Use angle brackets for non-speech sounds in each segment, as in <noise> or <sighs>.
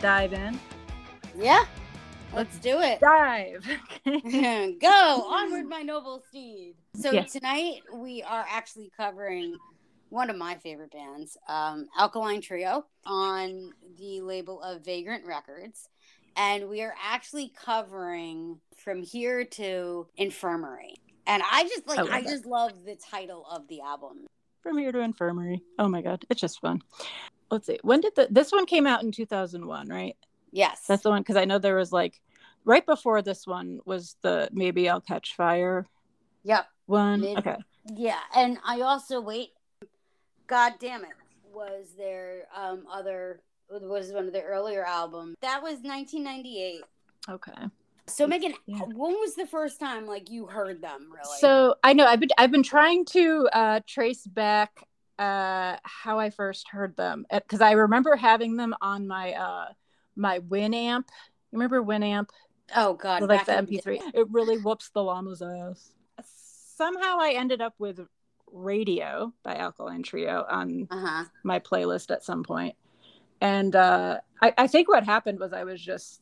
dive in. Yeah, let's do it. Dive. <laughs> <laughs> Go onward, my noble steed. So Yes. tonight we are actually covering one of my favorite bands, um, Alkaline Trio, on the label of Vagrant Records, and we are actually covering from here to Infirmary. And I just like I I just love the title of the album. From here to infirmary. Oh my god, it's just fun. Let's see. When did the this one came out in 2001, right? Yes, That's the one because I know there was like right before this one was the maybe I'll catch fire yep. one. Mid- Okay. Yeah, and I also wait. God damn it! Was there um other was one of the earlier albums that was 1998. Okay. So Megan, Yeah. when was the first time like you heard them really? So I know I've been I've been trying to uh, trace back uh, how I first heard them because I remember having them on my uh, my Winamp. You remember Winamp? oh god, like the back in the MP3. day. It really whoops the llama's ass. Somehow I ended up with Radio by Alkaline Trio on Uh-huh. my playlist at some. And uh, I, I think what happened was I was just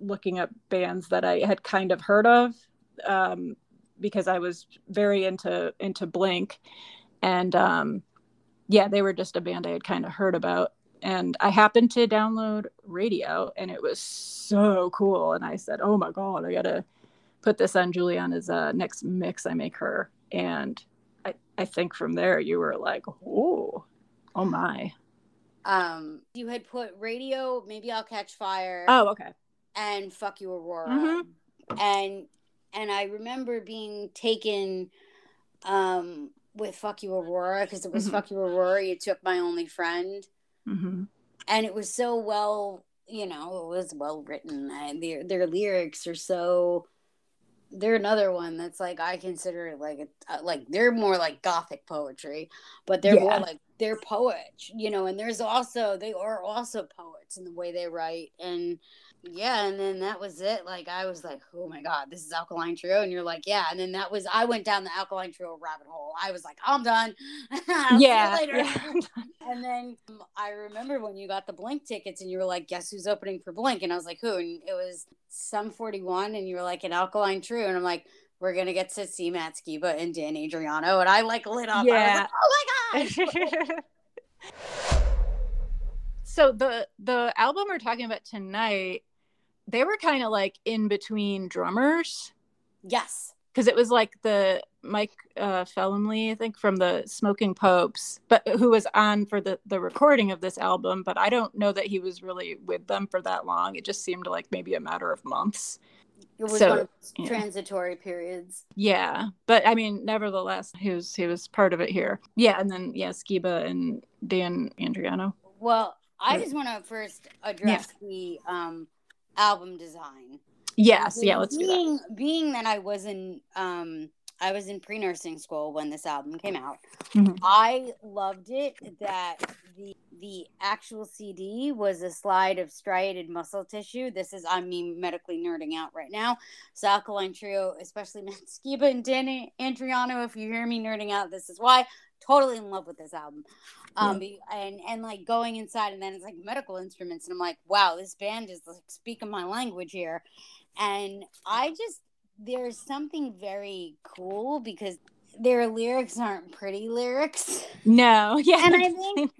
looking up bands that I had kind of heard of um, because I was very into into Blink, and um, yeah, they were just a band I had kind of heard about. And I happened to download Radio, and it was so cool. And I said, "Oh my god, I gotta put this on Juliana's uh, next mix I make her." And I, I think from there you were like, "Oh, oh my." Um you had put radio, maybe I'll catch fire Oh, okay. and fuck you Aurora. Mhm. And and I remember being taken um with fuck you Aurora because it was Mhm. fuck you Aurora, you took my only friend. hmm and it was so well you know it was well written and their their lyrics are so they're another one that's like i consider it like a, like they're more like gothic poetry but they're Yeah. more like they're poets you know and there's also they are also poets in the way they write and yeah and then that was it like i was like oh my god this is alkaline trio and you're like yeah and then that was i went down the alkaline trio rabbit hole i was like i'm done <laughs> I'll see you Yeah. later. yeah. <laughs> And then um, I remember when you got the Blink tickets and you were like, guess who's opening for Blink? And I was like, who? And it was Sum 41 and you were like, an Alkaline trio And I'm like, we're going to get to see Matt Skiba and Dan Andriano. And I like lit up. Yeah. I was like, oh my God. <laughs> so the the album we're talking about tonight, they were kind of like in between drummers yes. because it was like the Mike uh, Felumlee, I think, from the Smoking Popes, but who was on for the the recording of this album. But I don't know that he was really with them for that long. It just seemed like maybe a matter of months. It was So, one of those yeah. transitory periods. Yeah, but I mean, nevertheless, he was he was part of it here. Yeah, and then yeah, Skiba and Dan Andriano. Well, I just want to first address the um, album design. Yes, yeah, let's do that. being, Being that I was in um I was in pre nursing school when this album came out. Mhm. I loved it that the the actual CD was a slide of striated muscle tissue. This is I'm me medically nerding out right now. So Alkaline Trio, especially <laughs> Matt Skiba and Danny Andriano, if you hear me nerding out, this is why. Totally in love with this album. Um be- and and like going inside and then it's like medical instruments and I'm like, wow, this band is like speaking my language here. And I just there's something very cool because their lyrics aren't pretty lyrics. No, <laughs> yeah, And I think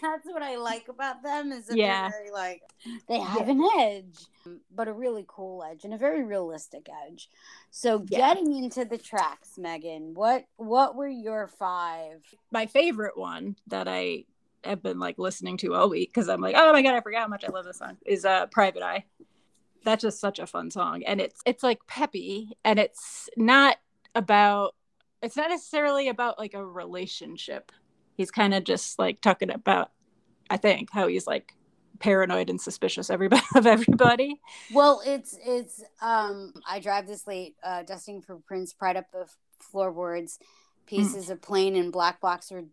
that's what I like about them is that Yeah. they're very like they have an edge, but a really cool edge and a very realistic edge. So Yeah. getting into the tracks, Megan, what what were your five? my favorite one that I have been like listening to all week because I'm like, oh my god, I forgot how much I love this song. Is uh, "Private Eye." That's just such a fun song, and it's it's like peppy, and it's not about. It's not necessarily about like a relationship. He's kind of just like talking about, I think, how he's like paranoid and suspicious everybody <laughs> of everybody. Well, it's it's um I drive this late, uh dusting for Prince, pried up the floorboards, pieces of plane and black box or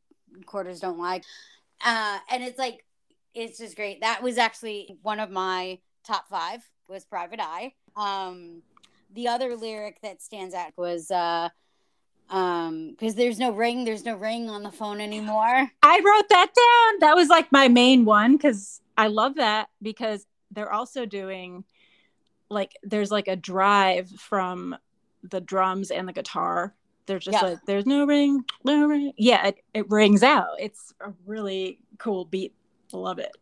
quarters don't like. Uh and it's like it's just great. That was actually one of my top five was Private Eye. Um the other lyric that stands out was uh Um, because there's no ring, there's no ring on the phone anymore. I wrote that down. That was like my main one because I love that because they're also doing like there's like a drive from the drums and the guitar. They're just Yeah. like there's no ring, no ring. Yeah, it, it rings out. It's a really cool beat. Love it.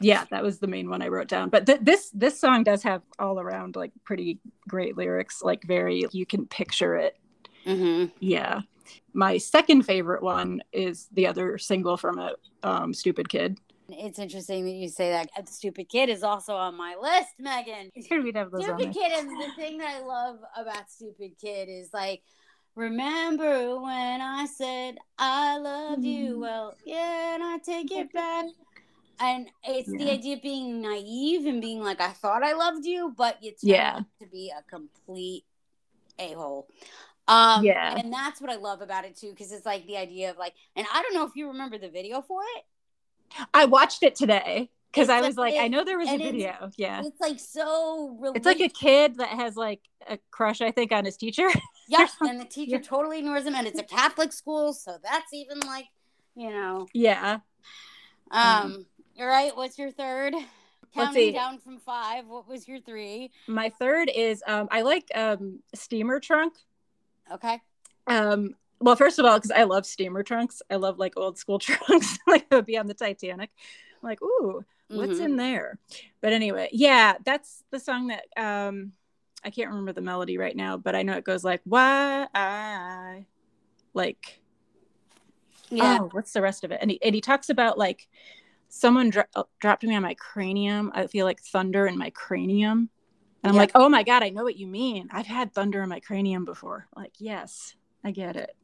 Yeah, that was the main one I wrote down. But th- this this song does have all around like pretty great lyrics, like very you can picture it. Mm-hmm. Yeah. My second favorite one is the other single from it, um, "Stupid Kid." It's interesting that you say that. Stupid Kid is also on my list, Megan. Figured <laughs> we'd have those on Stupid. Kid is the thing that I love about Stupid Kid is like, remember when I said I loved you? Mhm. Well, yeah, and I take it back. And it's the idea of being naive and being like, I thought I loved you, but you turned Yeah. out to be a complete a hole. Um, Yeah. and that's what I love about it too, because it's like the idea of like, and I don't know if you remember the video for it. I watched it today because I like- was like, I know there was a and it's- video. Yeah. It's like so. It's like a kid that has like a crush, I think, on his teacher. <laughs> Yes, and the teacher Yeah. totally ignores him, and it's a Catholic school, so that's even like, you know. yeah. Um, all right, what's your third? Counting down from five, what was your three? My third is um, I like um, steamer trunk. Okay. Um, well, first of all, because I love steamer trunks. I love like old school <laughs> trunks, like it would be on the Titanic. I'm like, ooh, what's Mhm. in there? But anyway, yeah, that's the song that um, I can't remember the melody right now, but I know it goes like, why I like Yeah. oh, what's the rest of it? And he, and he talks about like someone dro- uh, dropped me on my cranium. I feel like thunder in my cranium. And I'm Yeah. like, oh my God, I know what you mean. I've had thunder in my cranium before. Like, yes, I get it.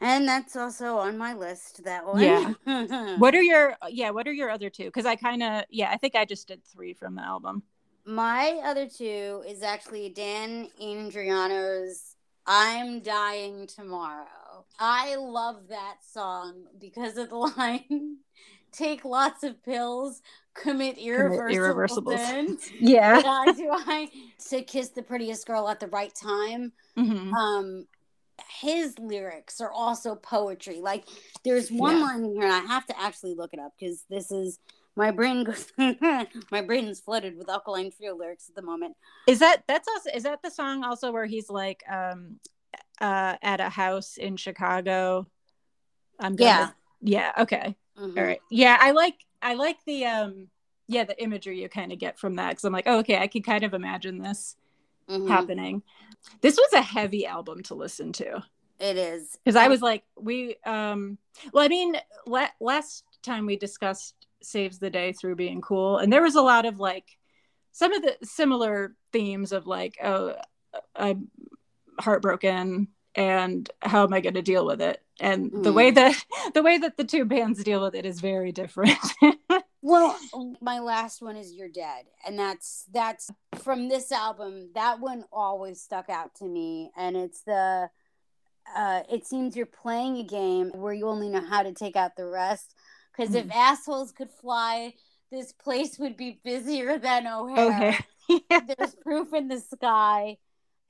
And that's also on my list, that one. Yeah. <laughs> What are your, yeah, what are your other two? Because I kind of, yeah, I think I just did three from the album. My other two is actually Dan Andriano's I'm Dying Tomorrow. I love that song because of the <laughs> line Take lots of pills, commit irreversible, irreversibles. sins. <laughs> Yeah. Yeah, do I to kiss the prettiest girl at the right time? Mhm. um his lyrics are also poetry like there's one Yeah. line in here and i have to actually look it up because this is my brain goes <laughs> my brain is flooded with alkaline trio lyrics at the moment Is that, that's also, is that the song also where he's like, um, uh, at a house in Chicago? I'm gonna, Yeah. Yeah. Okay. Mhm. All right. Yeah, I like I like the um yeah, the imagery you kind of get from that cuz I'm like, oh, okay, I can kind of imagine this Mhm. happening. This was a heavy album to listen to it is cuz I was like we um well, I mean, la- last time we discussed saves the day through being cool and there was a lot of like some of the similar themes of like oh I'm heartbroken and how am I going to deal with it? And the Mm. way that <laughs> the way that the two bands deal with it is very different. <laughs> well my last one is you're dead and that's that's from this album that one always stuck out to me and it's the uh it seems you're playing a game where you only know how to take out the rest because if assholes could fly this place would be busier than o'hare yeah. <laughs> there's proof in the sky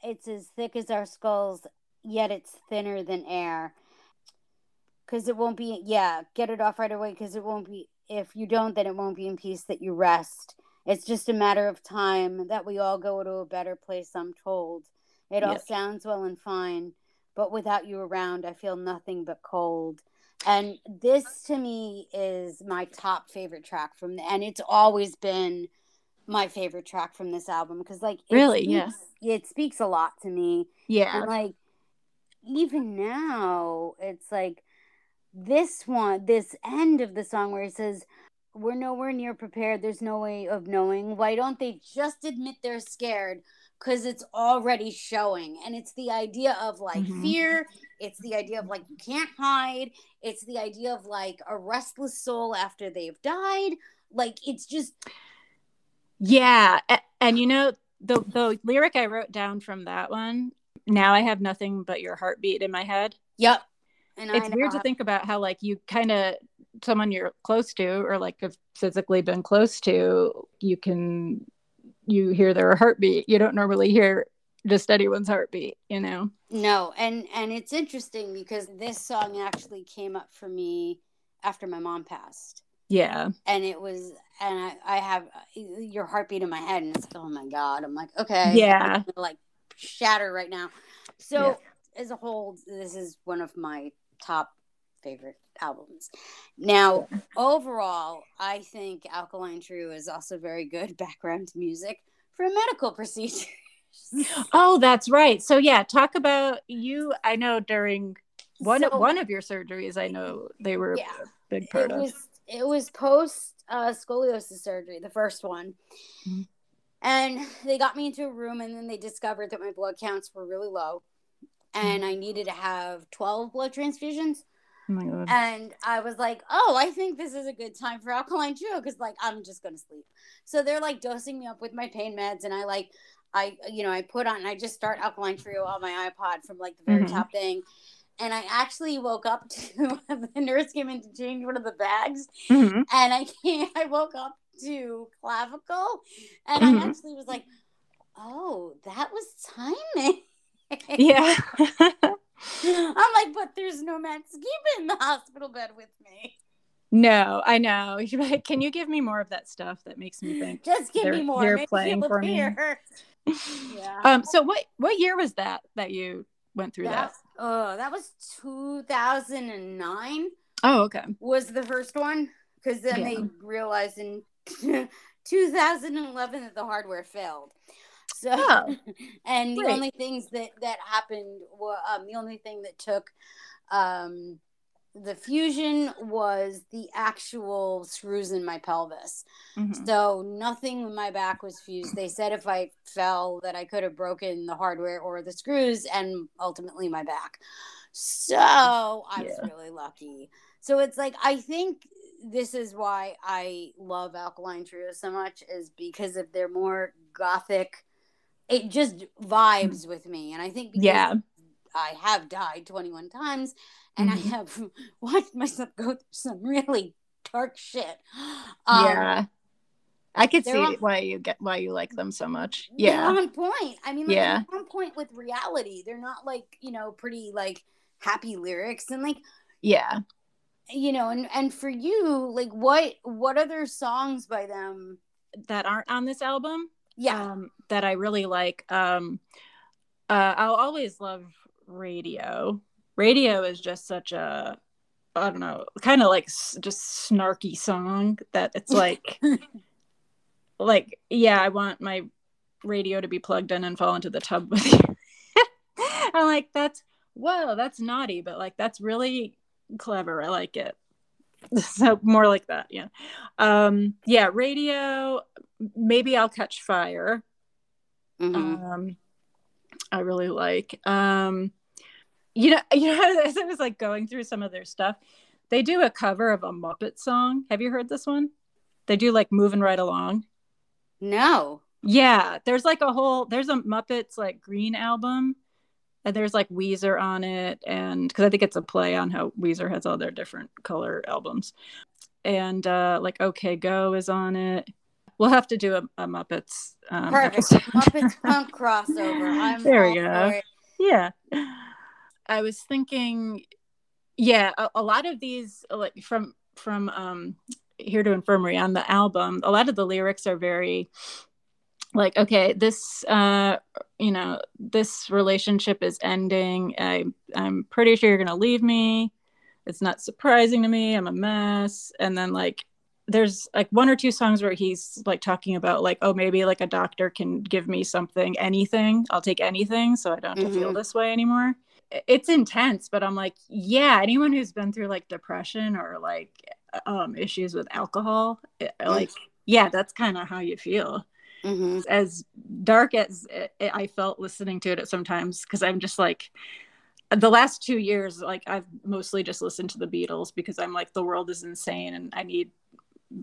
it's as thick as our skulls yet it's thinner than air because it won't be yeah get it off right away because it won't be if you don't then it won't be in peace that you rest it's just a matter of time that we all go to a better place i'm told it all Yep. sounds well and fine but without you around i feel nothing but cold and this to me is my top favorite track from the and it's always been my favorite track from this album because like it Really? Yeah. speaks- it speaks a lot to me Yeah. and like even now it's like this one this end of the song where it says we're nowhere near prepared. There's no way of knowing. Why don't they just admit they're scared? Because it's already showing. And it's the idea of like Mhm. fear. It's the idea of like you can't hide. It's the idea of like a restless soul after they've died. Like it's just Yeah. A- And you know, the the lyric I wrote down from that one, now I have nothing but your heartbeat in my head. yep and It's weird to think about how like you kind of someone you're close to or like have physically been close to, you can you hear their heartbeat. You don't normally hear just anyone's heartbeat, you know. No, and and it's interesting because this song actually came up for me after my mom passed. Yeah. And it was and I, I have uh, your heartbeat in my head and it's like, oh my God. I'm like, okay. Yeah. like shatter right now. So yeah. as a whole, this is one of my top favorite albums. Now, overall, I think Alkaline Trio is also very good <laughs> background music for medical <laughs> procedures. <laughs> oh, that's right. So yeah, talk about you. I know during one so, one of your surgeries, I know they were yeah, a big part it of. Was, it was post uh, scoliosis surgery, the first one. Mm-hmm. And they got me into a room, and then they discovered that my blood counts were really low, and. I needed to have twelve blood transfusions. Oh my god! And I was like, "Oh, I think this is a good time for alkaline trio because, like, I'm just gonna sleep." So they're like dosing me up with my pain meds, and I like I, you know, I put on, I just start Alkaline Trio on my iPod from like the very mm-hmm. top thing. And I actually woke up <laughs> to the nurse came in to change one of the bags, mm-hmm. and I came, I woke up to clavicle, and mm-hmm. I actually was like, "Oh, that was timing." yeah. <laughs> <laughs> I'm like, but there's no to keep in the hospital bed with me. No, I know. <laughs> You're Like, Can you give me more of that stuff that makes me think? Just give me more. They're playing for me. yeah. Um. So what what year was that that you went through that? that? Oh, that was 2009. Oh, okay. Was the first one because then yeah. they realized in <laughs> 2011 that the hardware failed. So, oh, <laughs> and the great. only things that that happened were um, the only thing that took um the fusion was the actual screws in my pelvis. Mm-hmm. So nothing in my back was fused. They said if I fell that I could have broken the hardware or the screws and ultimately my back. So I yeah. was really lucky. So it's like I think this is why I love Alkaline Trio so much is because of their more gothic it just vibes with me and I think yeah I have died 21 times and mm-hmm. I have <laughs> watched myself go through some really dark shit. Um, yeah. I could see on, why you get why you like them so much. Yeah. on point. I mean, like, yeah. on point with reality. They're not like, you know, pretty like happy lyrics and like Yeah. You know, and and for you, like what what other songs by them that aren't on this album? Yeah. Um, that I really like. Um uh I'll always love radio. Radio is just such a I don't know, kind of like just snarky song that it's like <laughs> like yeah, I want my radio to be plugged in and fall into the tub with <laughs> you. I'm like that's whoa, that's naughty, but like that's really clever. I like it. <laughs> So more like that, yeah. Um yeah, radio maybe I'll catch fire. Mm-hmm. Um I really like. Um you know, <laughs> you know, as I was like going through some of their stuff, they do a cover of a Muppet song. Have you heard this one? They do like moving right along. No. Yeah, there's like a whole there's a Muppets like green album, and there's like Weezer on it, and because I think it's a play on how Weezer has all their different color albums, and uh like OK Go is on it. We'll have to do a, a Muppets. Um, Perfect. <laughs> Muppets punk crossover. I'm there we go. Yeah. I was thinking, yeah, a, a lot of these like from from um here to infirmary on the album, a lot of the lyrics are very like okay this uh you know this relationship is ending. I i'm pretty sure you're gonna leave me. It's not surprising to me. I'm a mess. And then like there's like one or two songs where he's like talking about like oh maybe like a doctor can give me something anything. I'll take anything so i don't have to mm-hmm. feel this way anymore. It's intense but i'm like yeah anyone who's been through like depression or like um issues with alcohol it, mm-hmm. like yeah that's kind of how you feel mm-hmm. as dark as it, i felt listening to it at sometimes because i'm just like the last two years like i've mostly just listened to the beatles because i'm like the world is insane and i need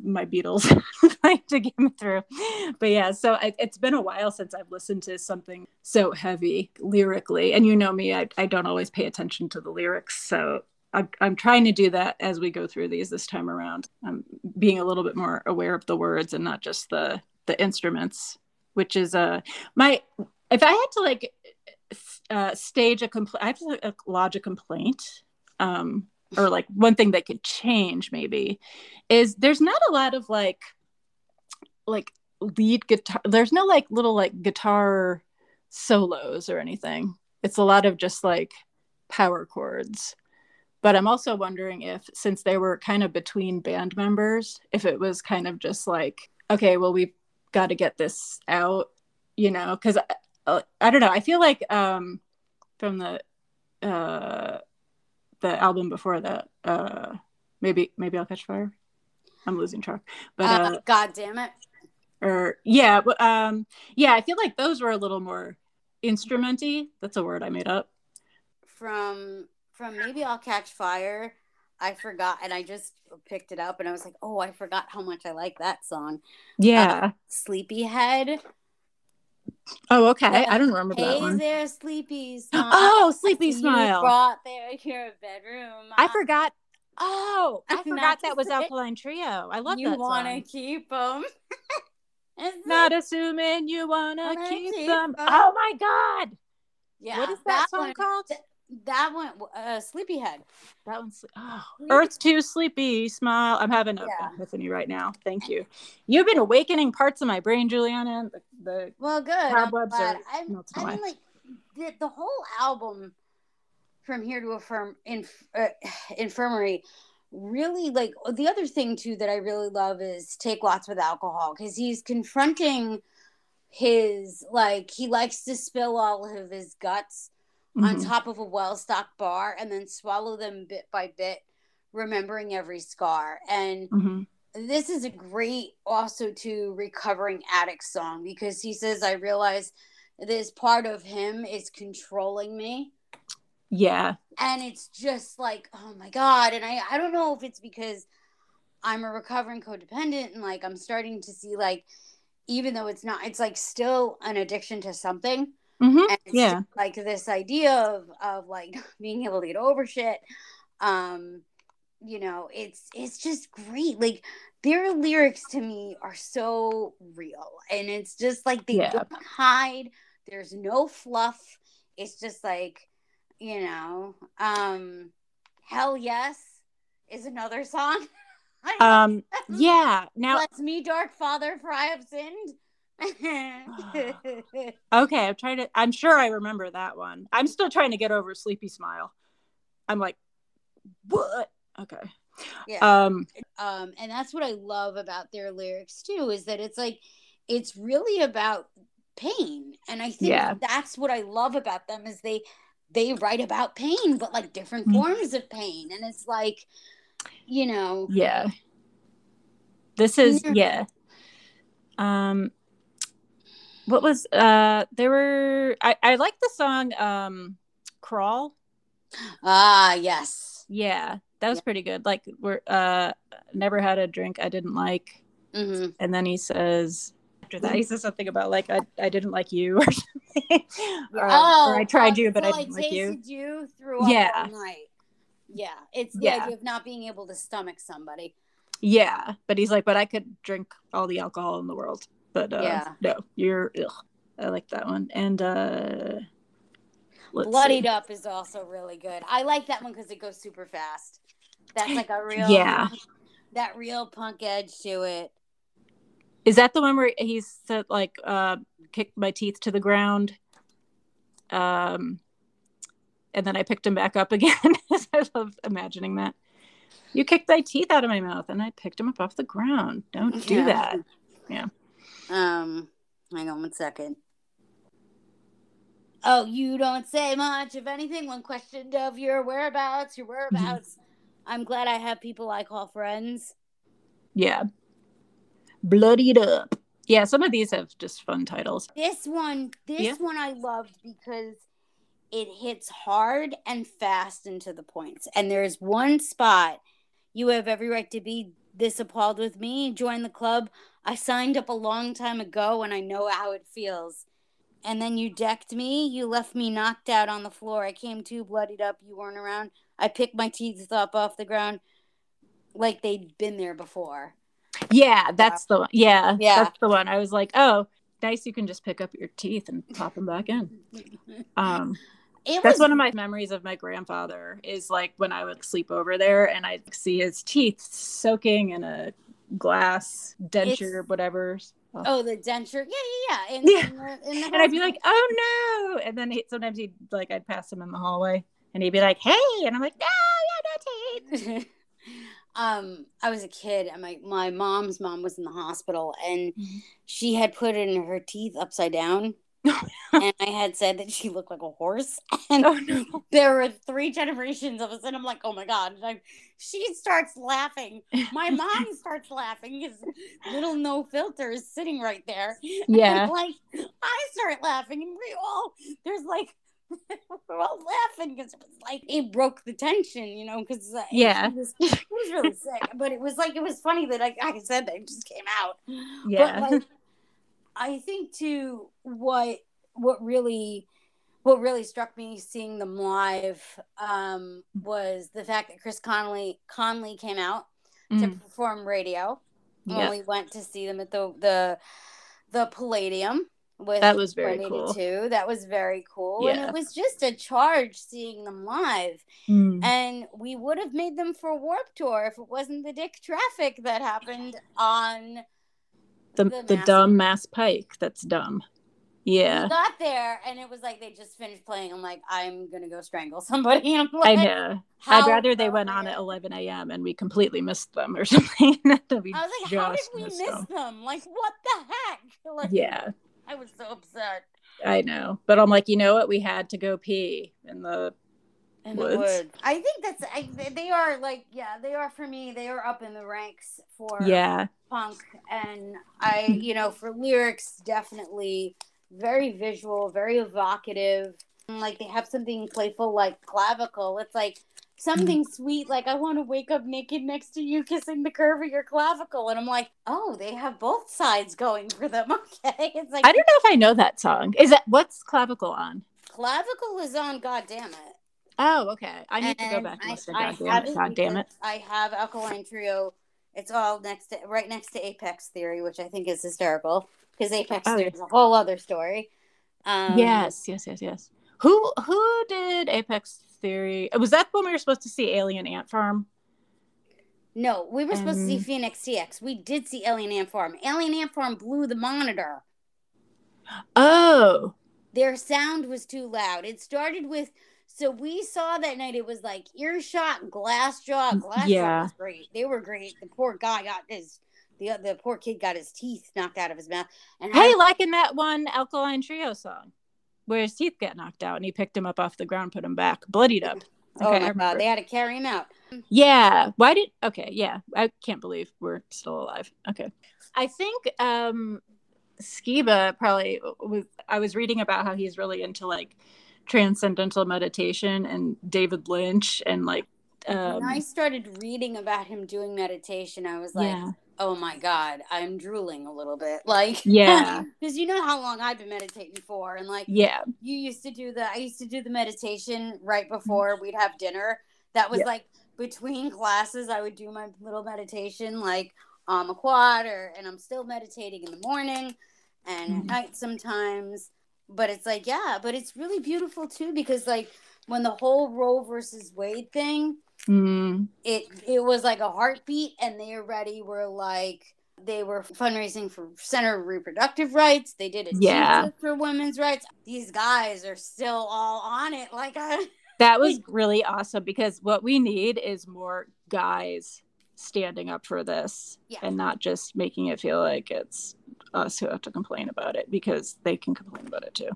my Beatles <laughs> to get me through. But yeah, so I, it's been a while since I've listened to something so heavy lyrically. And you know me, I, I don't always pay attention to the lyrics. So I'm, I'm trying to do that as we go through these this time around. I'm being a little bit more aware of the words and not just the the instruments, which is uh my if I had to like uh, stage a complaint, I have to lodge a complaint. Um, or like one thing that could change maybe is there's not a lot of like like lead guitar there's no like little like guitar solos or anything it's a lot of just like power chords but i'm also wondering if since they were kind of between band members if it was kind of just like okay well we've got to get this out you know because I, uh, I don't know i feel like um from the uh the album before that uh maybe maybe i'll catch fire. I'm losing track. But uh, uh god damn it. or yeah um yeah i feel like those were a little more instrumenty. That's a word i made up. From from maybe i'll catch fire i forgot and i just picked it up and i was like oh i forgot how much i like that song yeah uh, sleepyhead Oh, okay. Yeah. I don't remember hey that one. there, Sleepy Smile. Oh, Sleepy Smile. brought there your bedroom. I forgot. Oh, <laughs> I forgot that was Alkaline Trio. I love you that. You want to keep them. <laughs> Not assuming you want to keep, keep them. them. Oh my God. Yeah. What is that, that song one, called? Th- that one, uh, Sleepyhead. That one's oh, Earth Too Sleepy. Smile. I'm having a yeah. epiphany right now. Thank you. You've been awakening parts of my brain, Juliana. The, the well, good. Cobwebs are. I, I mean, like the, the whole album, from here to affirm in uh, infirmary, really like the other thing too that I really love is take lots with alcohol because he's confronting his like he likes to spill all of his guts mm-hmm. on top of a well stocked bar and then swallow them bit by bit, remembering every scar. And mm-hmm. this is a great also to recovering addict song because he says, I realize this part of him is controlling me. Yeah. And it's just like, oh my God. And I, I don't know if it's because I'm a recovering codependent and like I'm starting to see like, even though it's not, it's like still an addiction to something. Mm-hmm. yeah. Like this idea of, of like <laughs> being able to get over shit. Um, you know, it's it's just great. Like their lyrics to me are so real. And it's just like they yeah. don't hide. There's no fluff. It's just like, you know, um, Hell Yes is another song. <laughs> um yeah. Now Bless me, dark father, for I have sinned. <laughs> okay, I'm trying to. I'm sure I remember that one. I'm still trying to get over Sleepy Smile. I'm like, what? Okay. Yeah. Um. Um. And that's what I love about their lyrics too, is that it's like, it's really about pain, and I think yeah. that's what I love about them is they they write about pain, but like different mm-hmm. forms of pain, and it's like, you know. Yeah. This is yeah. Um what was uh there were I, I like the song um Crawl. Ah, yes. Yeah, that was yeah. pretty good. Like we're uh never had a drink I didn't like. Mm-hmm. And then he says after that he says something about like I, I didn't like you or <laughs> something. or, oh, or I tried you but I didn't like you. you through yeah. night. Yeah, it's the yeah. idea of not being able to stomach somebody. Yeah, but he's like, but I could drink all the alcohol in the world. But uh, yeah, no, you're. Ugh, I like that one. And uh, Bloodied see. Up is also really good. I like that one because it goes super fast. That's like a real yeah, that real punk edge to it. Is that the one where he said like uh, kicked my teeth to the ground? Um, and then I picked him back up again. <laughs> I love imagining that. You kicked thy teeth out of my mouth, and I picked him up off the ground. Don't do yeah. that. Yeah. Um, hang on one second. Oh, you don't say much of anything when questioned of your whereabouts, your whereabouts. <laughs> I'm glad I have people I call friends. Yeah. Bloodied up. Yeah, some of these have just fun titles. This one, this yeah. one I loved because it hits hard and fast into the points. And there's one spot you have every right to be this appalled with me. Join the club. I signed up a long time ago and I know how it feels. And then you decked me. You left me knocked out on the floor. I came to bloodied up. You weren't around. I picked my teeth up off the ground like they'd been there before. Yeah, that's the one. Yeah, yeah, that's the one. I was like, oh, nice you can just pick up your teeth and pop them back in. <laughs> Um, It that's was one of my memories of my grandfather is like when I would sleep over there and I'd see his teeth soaking in a glass denture, It's- whatever. oh the denture. Yeah, yeah, yeah. In, Yeah. in the, in the and I'd be like, "Oh no!" And then he, sometimes he'd like I'd pass him in the hallway, and he'd be like, "Hey!" And I'm like, "No, yeah, no teeth." <laughs> um i was a kid and my my mom's mom was in the hospital and Mhm. she had put in her teeth upside down <laughs> and i had said that she looked like a horse <laughs> and Oh no! there were three generations of us and i'm like oh my god I, she starts laughing my <laughs> mom starts laughing because little no filter is sitting right there Yeah, and like I start laughing, and we all there's like <laughs> we're all laughing because it was like it broke the tension, you know, because uh, Yeah. it was, it was really sick. But it was like it was funny that I, I said that it just came out. yeah, But like, I think too what what really what really struck me seeing them live um, was the fact that Chris Conley Conley came out to Mm, perform radio when yeah. we went to see them at the the the Palladium with That was very 182. That was very cool. And it was just a charge seeing them live. Mm. And we would have made them for Warped Tour if it wasn't the dick traffic that happened on the the the mass- dumb mass pike. That's dumb. We Yeah, got there and it was like they just finished playing. I'm like, I'm gonna go strangle somebody. <laughs> I'm like, I know. I'd rather they went on at 11 a.m. and we completely missed them or <laughs> something. I was like, how did we miss them. them? Like, what the heck? <laughs> Like, Yeah, I was so upset. I know. But I'm like, you know what? We had to go pee in the in Woods. the woods. I think that's I, they are like yeah they are for me they are up in the ranks for yeah, punk and I you know for lyrics definitely very visual very evocative and, like they have something playful like clavicle it's like something mm. sweet like I want to wake up naked next to you kissing the curve of your clavicle and I'm like oh they have both sides going for them <laughs> okay it's like I don't know if I know that song. Is that what's clavicle on? clavicle is on god damn it Oh, okay. I need to go back and I- listen. I God damn have it! God damn it! I have Alkaline Trio. It's all next to right next to Apex Theory, which I think is hysterical because Apex Oh, Theory is a whole other story. Um, yes, yes, yes, yes. Who who did Apex Theory? Was that when we were supposed to see Alien Ant Farm? No, we were supposed to see Um, Phoenix TX. We did see Alien Ant Farm. Alien Ant Farm blew the monitor. Oh, Their sound was too loud. It started with. So we saw that night. It was like earshot, Glassjaw. Glass jaw Yeah. was great. They were great. The poor guy got his. The, the poor kid got his teeth knocked out of his mouth. And I- hey, like in that one Alkaline Trio song, where his teeth get knocked out and he picked him up off the ground, put him back, bloodied up. <laughs> Oh Okay, I my god, they had to carry him out. Yeah. Why did okay, yeah. I can't believe we're still alive. Okay. I think um Skiba probably was I was reading about how he's really into like transcendental meditation and David Lynch and like um when I started reading about him doing meditation, I was like, yeah. "Oh my god, I'm drooling a little bit." Like, Yeah. <laughs> because you know how long I've been meditating for, and like Yeah. you used to do the, I used to do the meditation right before we'd have dinner. That was like between classes, I would do my little meditation, like on a quad, or and I'm still meditating in the morning and at Mhm. night sometimes. But it's like, yeah, but it's really beautiful too because like when the whole Roe versus Wade thing, Mm, it it was like a heartbeat and they already were like they were fundraising for center reproductive rights they did it Yeah. for women's rights these guys are still all on it like I, <laughs> that was really awesome because what we need is more guys standing up for this Yeah. and not just making it feel like it's us who have to complain about it because they can complain about it too.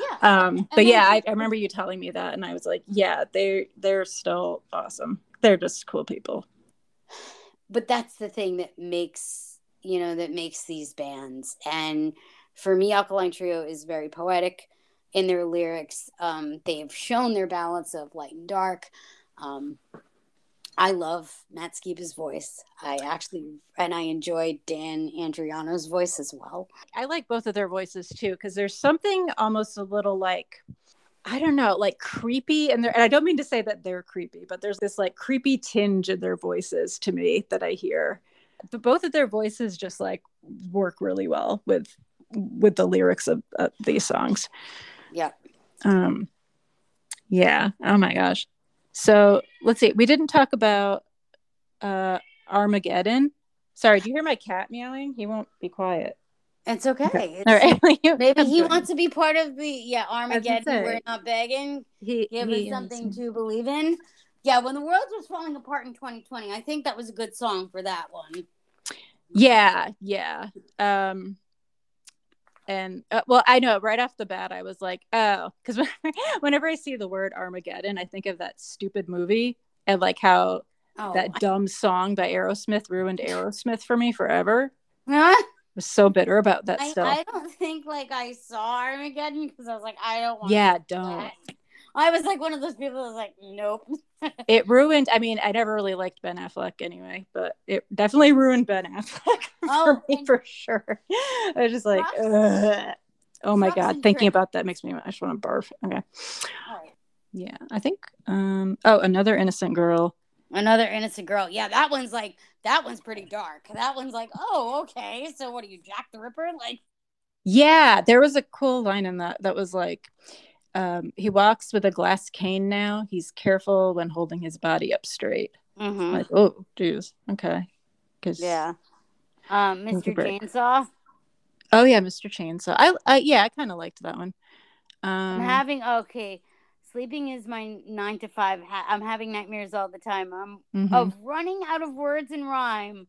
yeah Um, but then- yeah, I, I remember you telling me that, and I was like, yeah, they're they're still awesome. They're just cool people. but that's the thing that makes you know that makes these bands and for me alkaline trio is very poetic in their lyrics um, they've shown their balance of light and dark um, i love matt skiba's voice i actually and i enjoyed dan andriano's voice as well I like both of their voices too because there's something almost a little like I don't know, like creepy and and I don't mean to say that they're creepy, but there's this like creepy tinge in their voices to me that I hear. But both of their voices just like work really well with with the lyrics of, of these songs. Yeah. Um, yeah. Oh my gosh. So let's see. We didn't talk about uh, Armageddon. Sorry, do you hear my cat meowing? He won't be quiet. It's okay. It's, All right. <laughs> maybe he wants to be part of the yeah Armageddon. We're not begging. He Give he us something to believe in. Yeah, when the world was falling apart in 2020, I think that was a good song for that one. Yeah, yeah. Um, and uh, well, I know right off the bat, I was like, oh, because whenever, <laughs> whenever I see the word Armageddon, I think of that stupid movie and like how Oh, that dumb song by Aerosmith ruined Aerosmith for me forever. <laughs> Huh? I was so bitter about that I, stuff. I don't think like I saw Armageddon because I was like, I don't want. yeah, do don't. that. I was like one of those people that was like, nope. <laughs> It ruined. I mean, I never really liked Ben Affleck anyway, but it definitely ruined Ben Affleck <laughs> for Oh, me and- for sure. I was just like, Ugh. oh my god, thinking about that makes me. I just want to barf. Okay. Right. Yeah, I think. Um. Oh, another innocent girl. Another innocent girl. Yeah, that one's like that one's pretty dark. That one's like, oh, okay. So what are you, Jack the Ripper? Like, Yeah, there was a cool line in that that was like, um, he walks with a glass cane now. He's careful when holding his body up straight. mhm. Like, oh, geez, okay. Because yeah. Um, Mr. Chainsaw. Oh yeah, Mr. Chainsaw. I, I yeah, I kind of liked that one. I'm Um, having okay. Sleeping is my nine to five. Ha- I'm having nightmares all the time. I'm mhm. of running out of words and rhyme.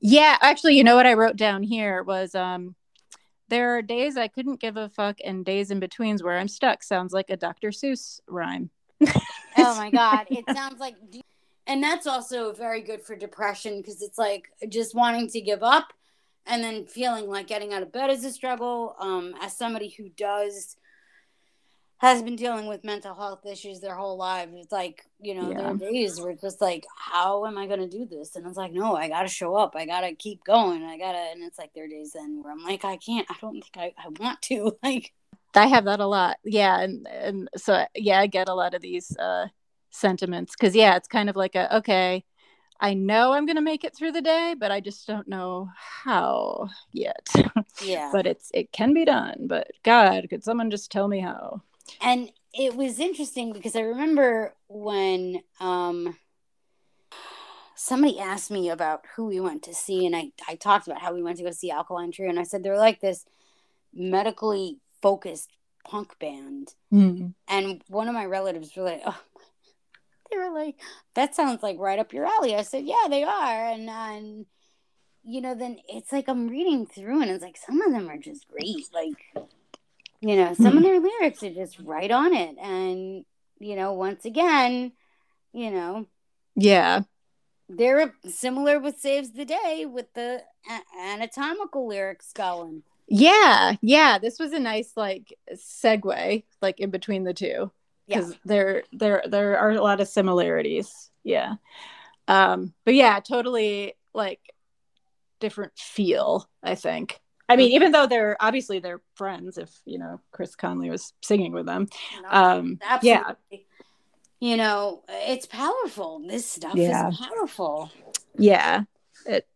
Yeah, actually, you know what I wrote down here was um, there are days I couldn't give a fuck, and days in betweens where I'm stuck. Sounds like a Dr. Seuss rhyme. <laughs> Oh my god, it sounds like, and that's also very good for depression because it's like just wanting to give up, and then feeling like getting out of bed is a struggle. Um, as somebody who does has been dealing with mental health issues their whole lives, it's like you know there Yeah. are days where it's just like, how am I going to do this? And it's like, no, I got to show up. I got to keep going. I gotta, and it's like there are days then where I'm like, I can't. I don't think I, I want to. <laughs> Like, I have that a lot. Yeah, and and so yeah, I get a lot of these uh sentiments cuz yeah, it's kind of like a okay, I know I'm going to make it through the day, but I just don't know how yet. <laughs> yeah. but it's it can be done, but god, could someone just tell me how? And it was interesting because I remember when um somebody asked me about who we went to see and I, I talked about how we went to go see Alkaline Trio and I said they're like this medically focused punk band. Hmm. and one of my relatives were like oh they were like that sounds like right up your alley. I said yeah they are. And and you know then it's like I'm reading through and it's like some of them are just great. Like you know some of their lyrics are just right on it and you know once again you know Yeah. they're similar with saves the day with the a- anatomical lyrics going Yeah, yeah. This was a nice like segue, like in between the two, yeah because there there there are a lot of similarities. Yeah, um, but yeah, totally like different feel. I think. I mean, even though they're obviously they're friends, if you know Chris Conley was singing with them. Um, yeah, you know it's powerful. This stuff Yeah. is powerful. Yeah, it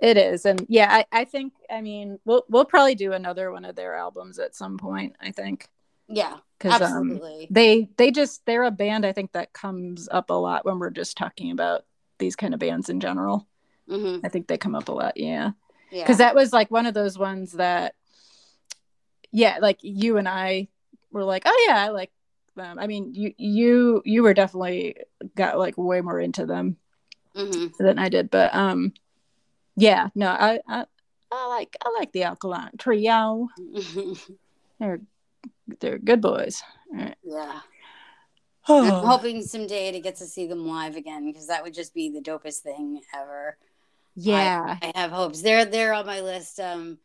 it is, and yeah, I I think I mean we'll we'll probably do another one of their albums at some point. I think. Yeah because um, absolutely. they they just they're a band i think that comes up a lot when we're just talking about these kind of bands in general. Hmm i think they come up a lot yeah yeah because that was like one of those ones that yeah like you and i were like oh yeah i like them i mean you you you were definitely got like way more into them hmm than i did but um yeah no i i, I like i like the alkaline trio <laughs> they're they're good boys All right. yeah Oh. <sighs> I'm hoping someday to get to see them live again because that would just be the dopest thing ever. Yeah I have hopes. They're they're on my list. Um,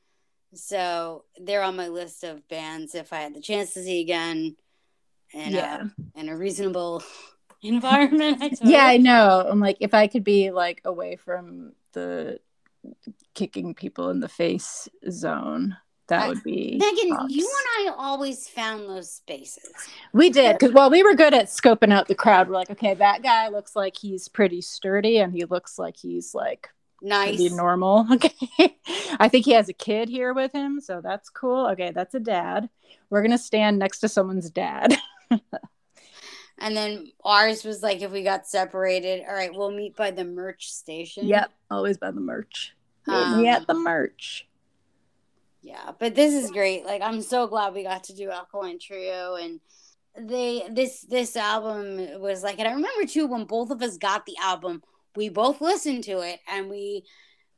so they're on my list of bands if I had the chance to see again, and yeah uh, in a reasonable <laughs> environment. I <laughs> yeah i know i'm like if i could be like away from the kicking people in the face zone that I- would be Megan, you and I always found those spaces. we did because well we were good at scoping out the crowd we're like okay that guy looks like he's pretty sturdy and he looks like he's like Nice. Be normal. <laughs> Okay. I think he has a kid here with him, so that's cool. Okay, that's a dad. We're gonna stand next to someone's dad. <laughs> and then ours was like if we got separated, all right, we'll meet by the merch station. Yep, always by the merch. Um, at the merch. Yeah, but this is great. Like I'm so glad we got to do Alkaline Trio and they this this album was like and I remember too when both of us got the album, we both listened to it and we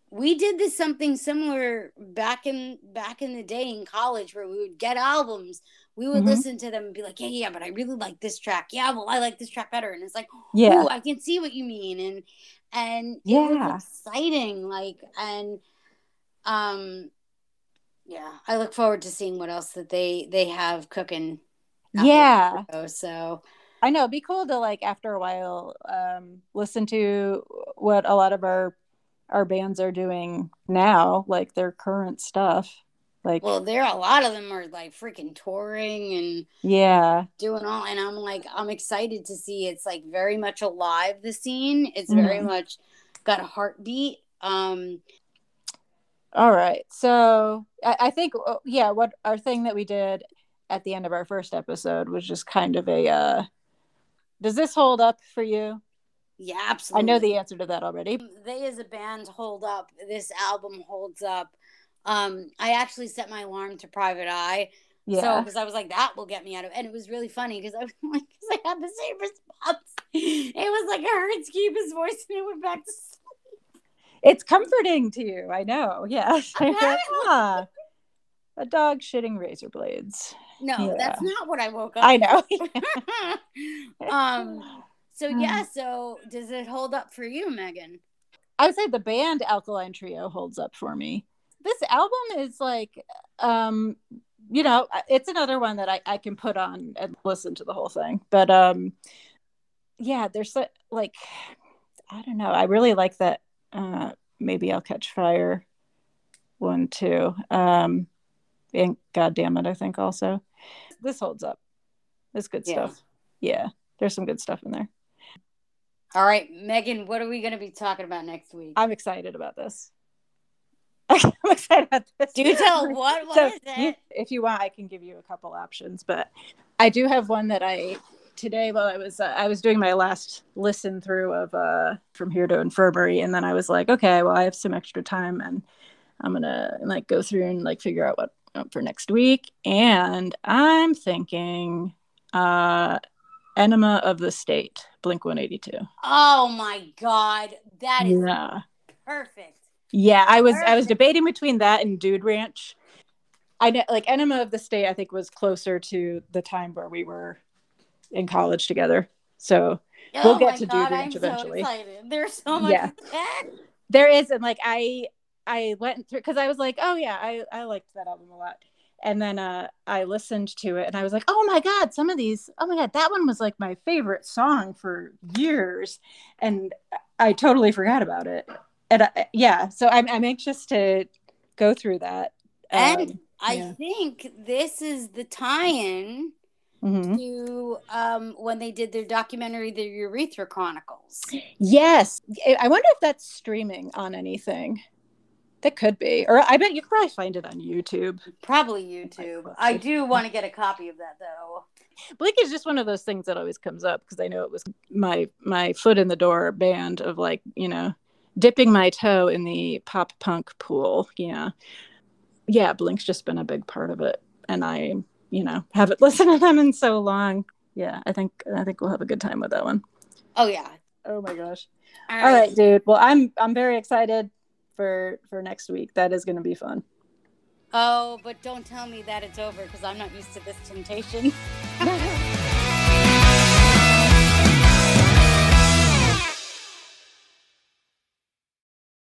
we did this something similar back in back in the day in college where we would get albums. We would mm-hmm. listen to them and be like yeah yeah but i really like this track. Yeah well i like this track better. And it's like yeah. I can see what you mean. And and yeah. exciting like and um yeah i look forward to seeing what else that they they have cooking yeah. so i know it'd be cool to like after a while um listen to what a lot of our our bands are doing now like their current stuff like well there are a lot of them are like freaking touring and yeah doing all and i'm like i'm excited to see it's like very much alive the scene it's mm-hmm. very much got a heartbeat um all right so I, I think uh, yeah what our thing that we did at the end of our first episode was just kind of a uh does this hold up for you yeah, absolutely. I know the answer to that already. They as a band hold up. This album holds up. Um, I actually set my alarm to Private Eye. Yeah. So because I was like, that will get me out of, and it was really funny because I was <laughs> like, because I had the same response. It was like I heard Skiba's voice and it went back to sleep. It's comforting to you. I know. Yeah. <laughs> ah, a dog shitting razor blades. No, yeah. that's not what I woke up. I know. <laughs> um so <sighs> yeah, so does it hold up for you, Meghan? I would say the band Alkaline Trio holds up for me. This album is like um you know, it's another one that I, I can put on and listen to the whole thing. But um yeah, there's so, like I don't know. I really like that uh maybe I'll catch fire one too. Um and God damn it, I think also. This holds up. It's good yeah. stuff. Yeah. There's some good stuff in there. All right, Meghan, what are we going to be talking about next week? I'm excited about this. <laughs> I'm excited about this. Do you tell <laughs> what? What so is it? if you want, I can give you a couple options, but I do have one that I today while I was uh, I was doing my last listen through of uh from here to infirmary, and then I was like, okay, well I have some extra time, and I'm gonna like go through and like figure out what for next week, and I'm thinking uh Enema of the State, Blink 182. Oh my God. That is yeah. perfect. Yeah, I was perfect. I was debating between that and Dude Ranch. I know like Enema of the State, I think was closer to the time where we were in college together. So oh we'll get to God, Dude Ranch I'm eventually. So There's so much yeah. There is, and like I I went through because I was like, oh yeah, I I liked that album a lot and then uh, I listened to it and I was like, oh my God, some of these, oh my God, that one was like my favorite song for years. And I totally forgot about it. And I, yeah, so I'm, I'm anxious to go through that. And um, I yeah. think this is the tie in mm-hmm. to um, when they did their documentary, The Urethra Chronicles. Yes. I wonder if that's streaming on anything. That could be, or I bet you could probably find it on YouTube. Probably YouTube. I do want to get a copy of that though. Blink is just one of those things that always comes up because I know it was my my foot in the door band of like you know dipping my toe in the pop punk pool. Yeah, yeah. Blink's just been a big part of it, and I you know haven't <laughs> listened to them in so long. Yeah, I think I think we'll have a good time with that one. Oh yeah. Oh my gosh. All right, All right dude. Well, I'm I'm very excited for for next week. That is going to be fun. Oh, but don't tell me that it's over because I'm not used to this temptation. <laughs>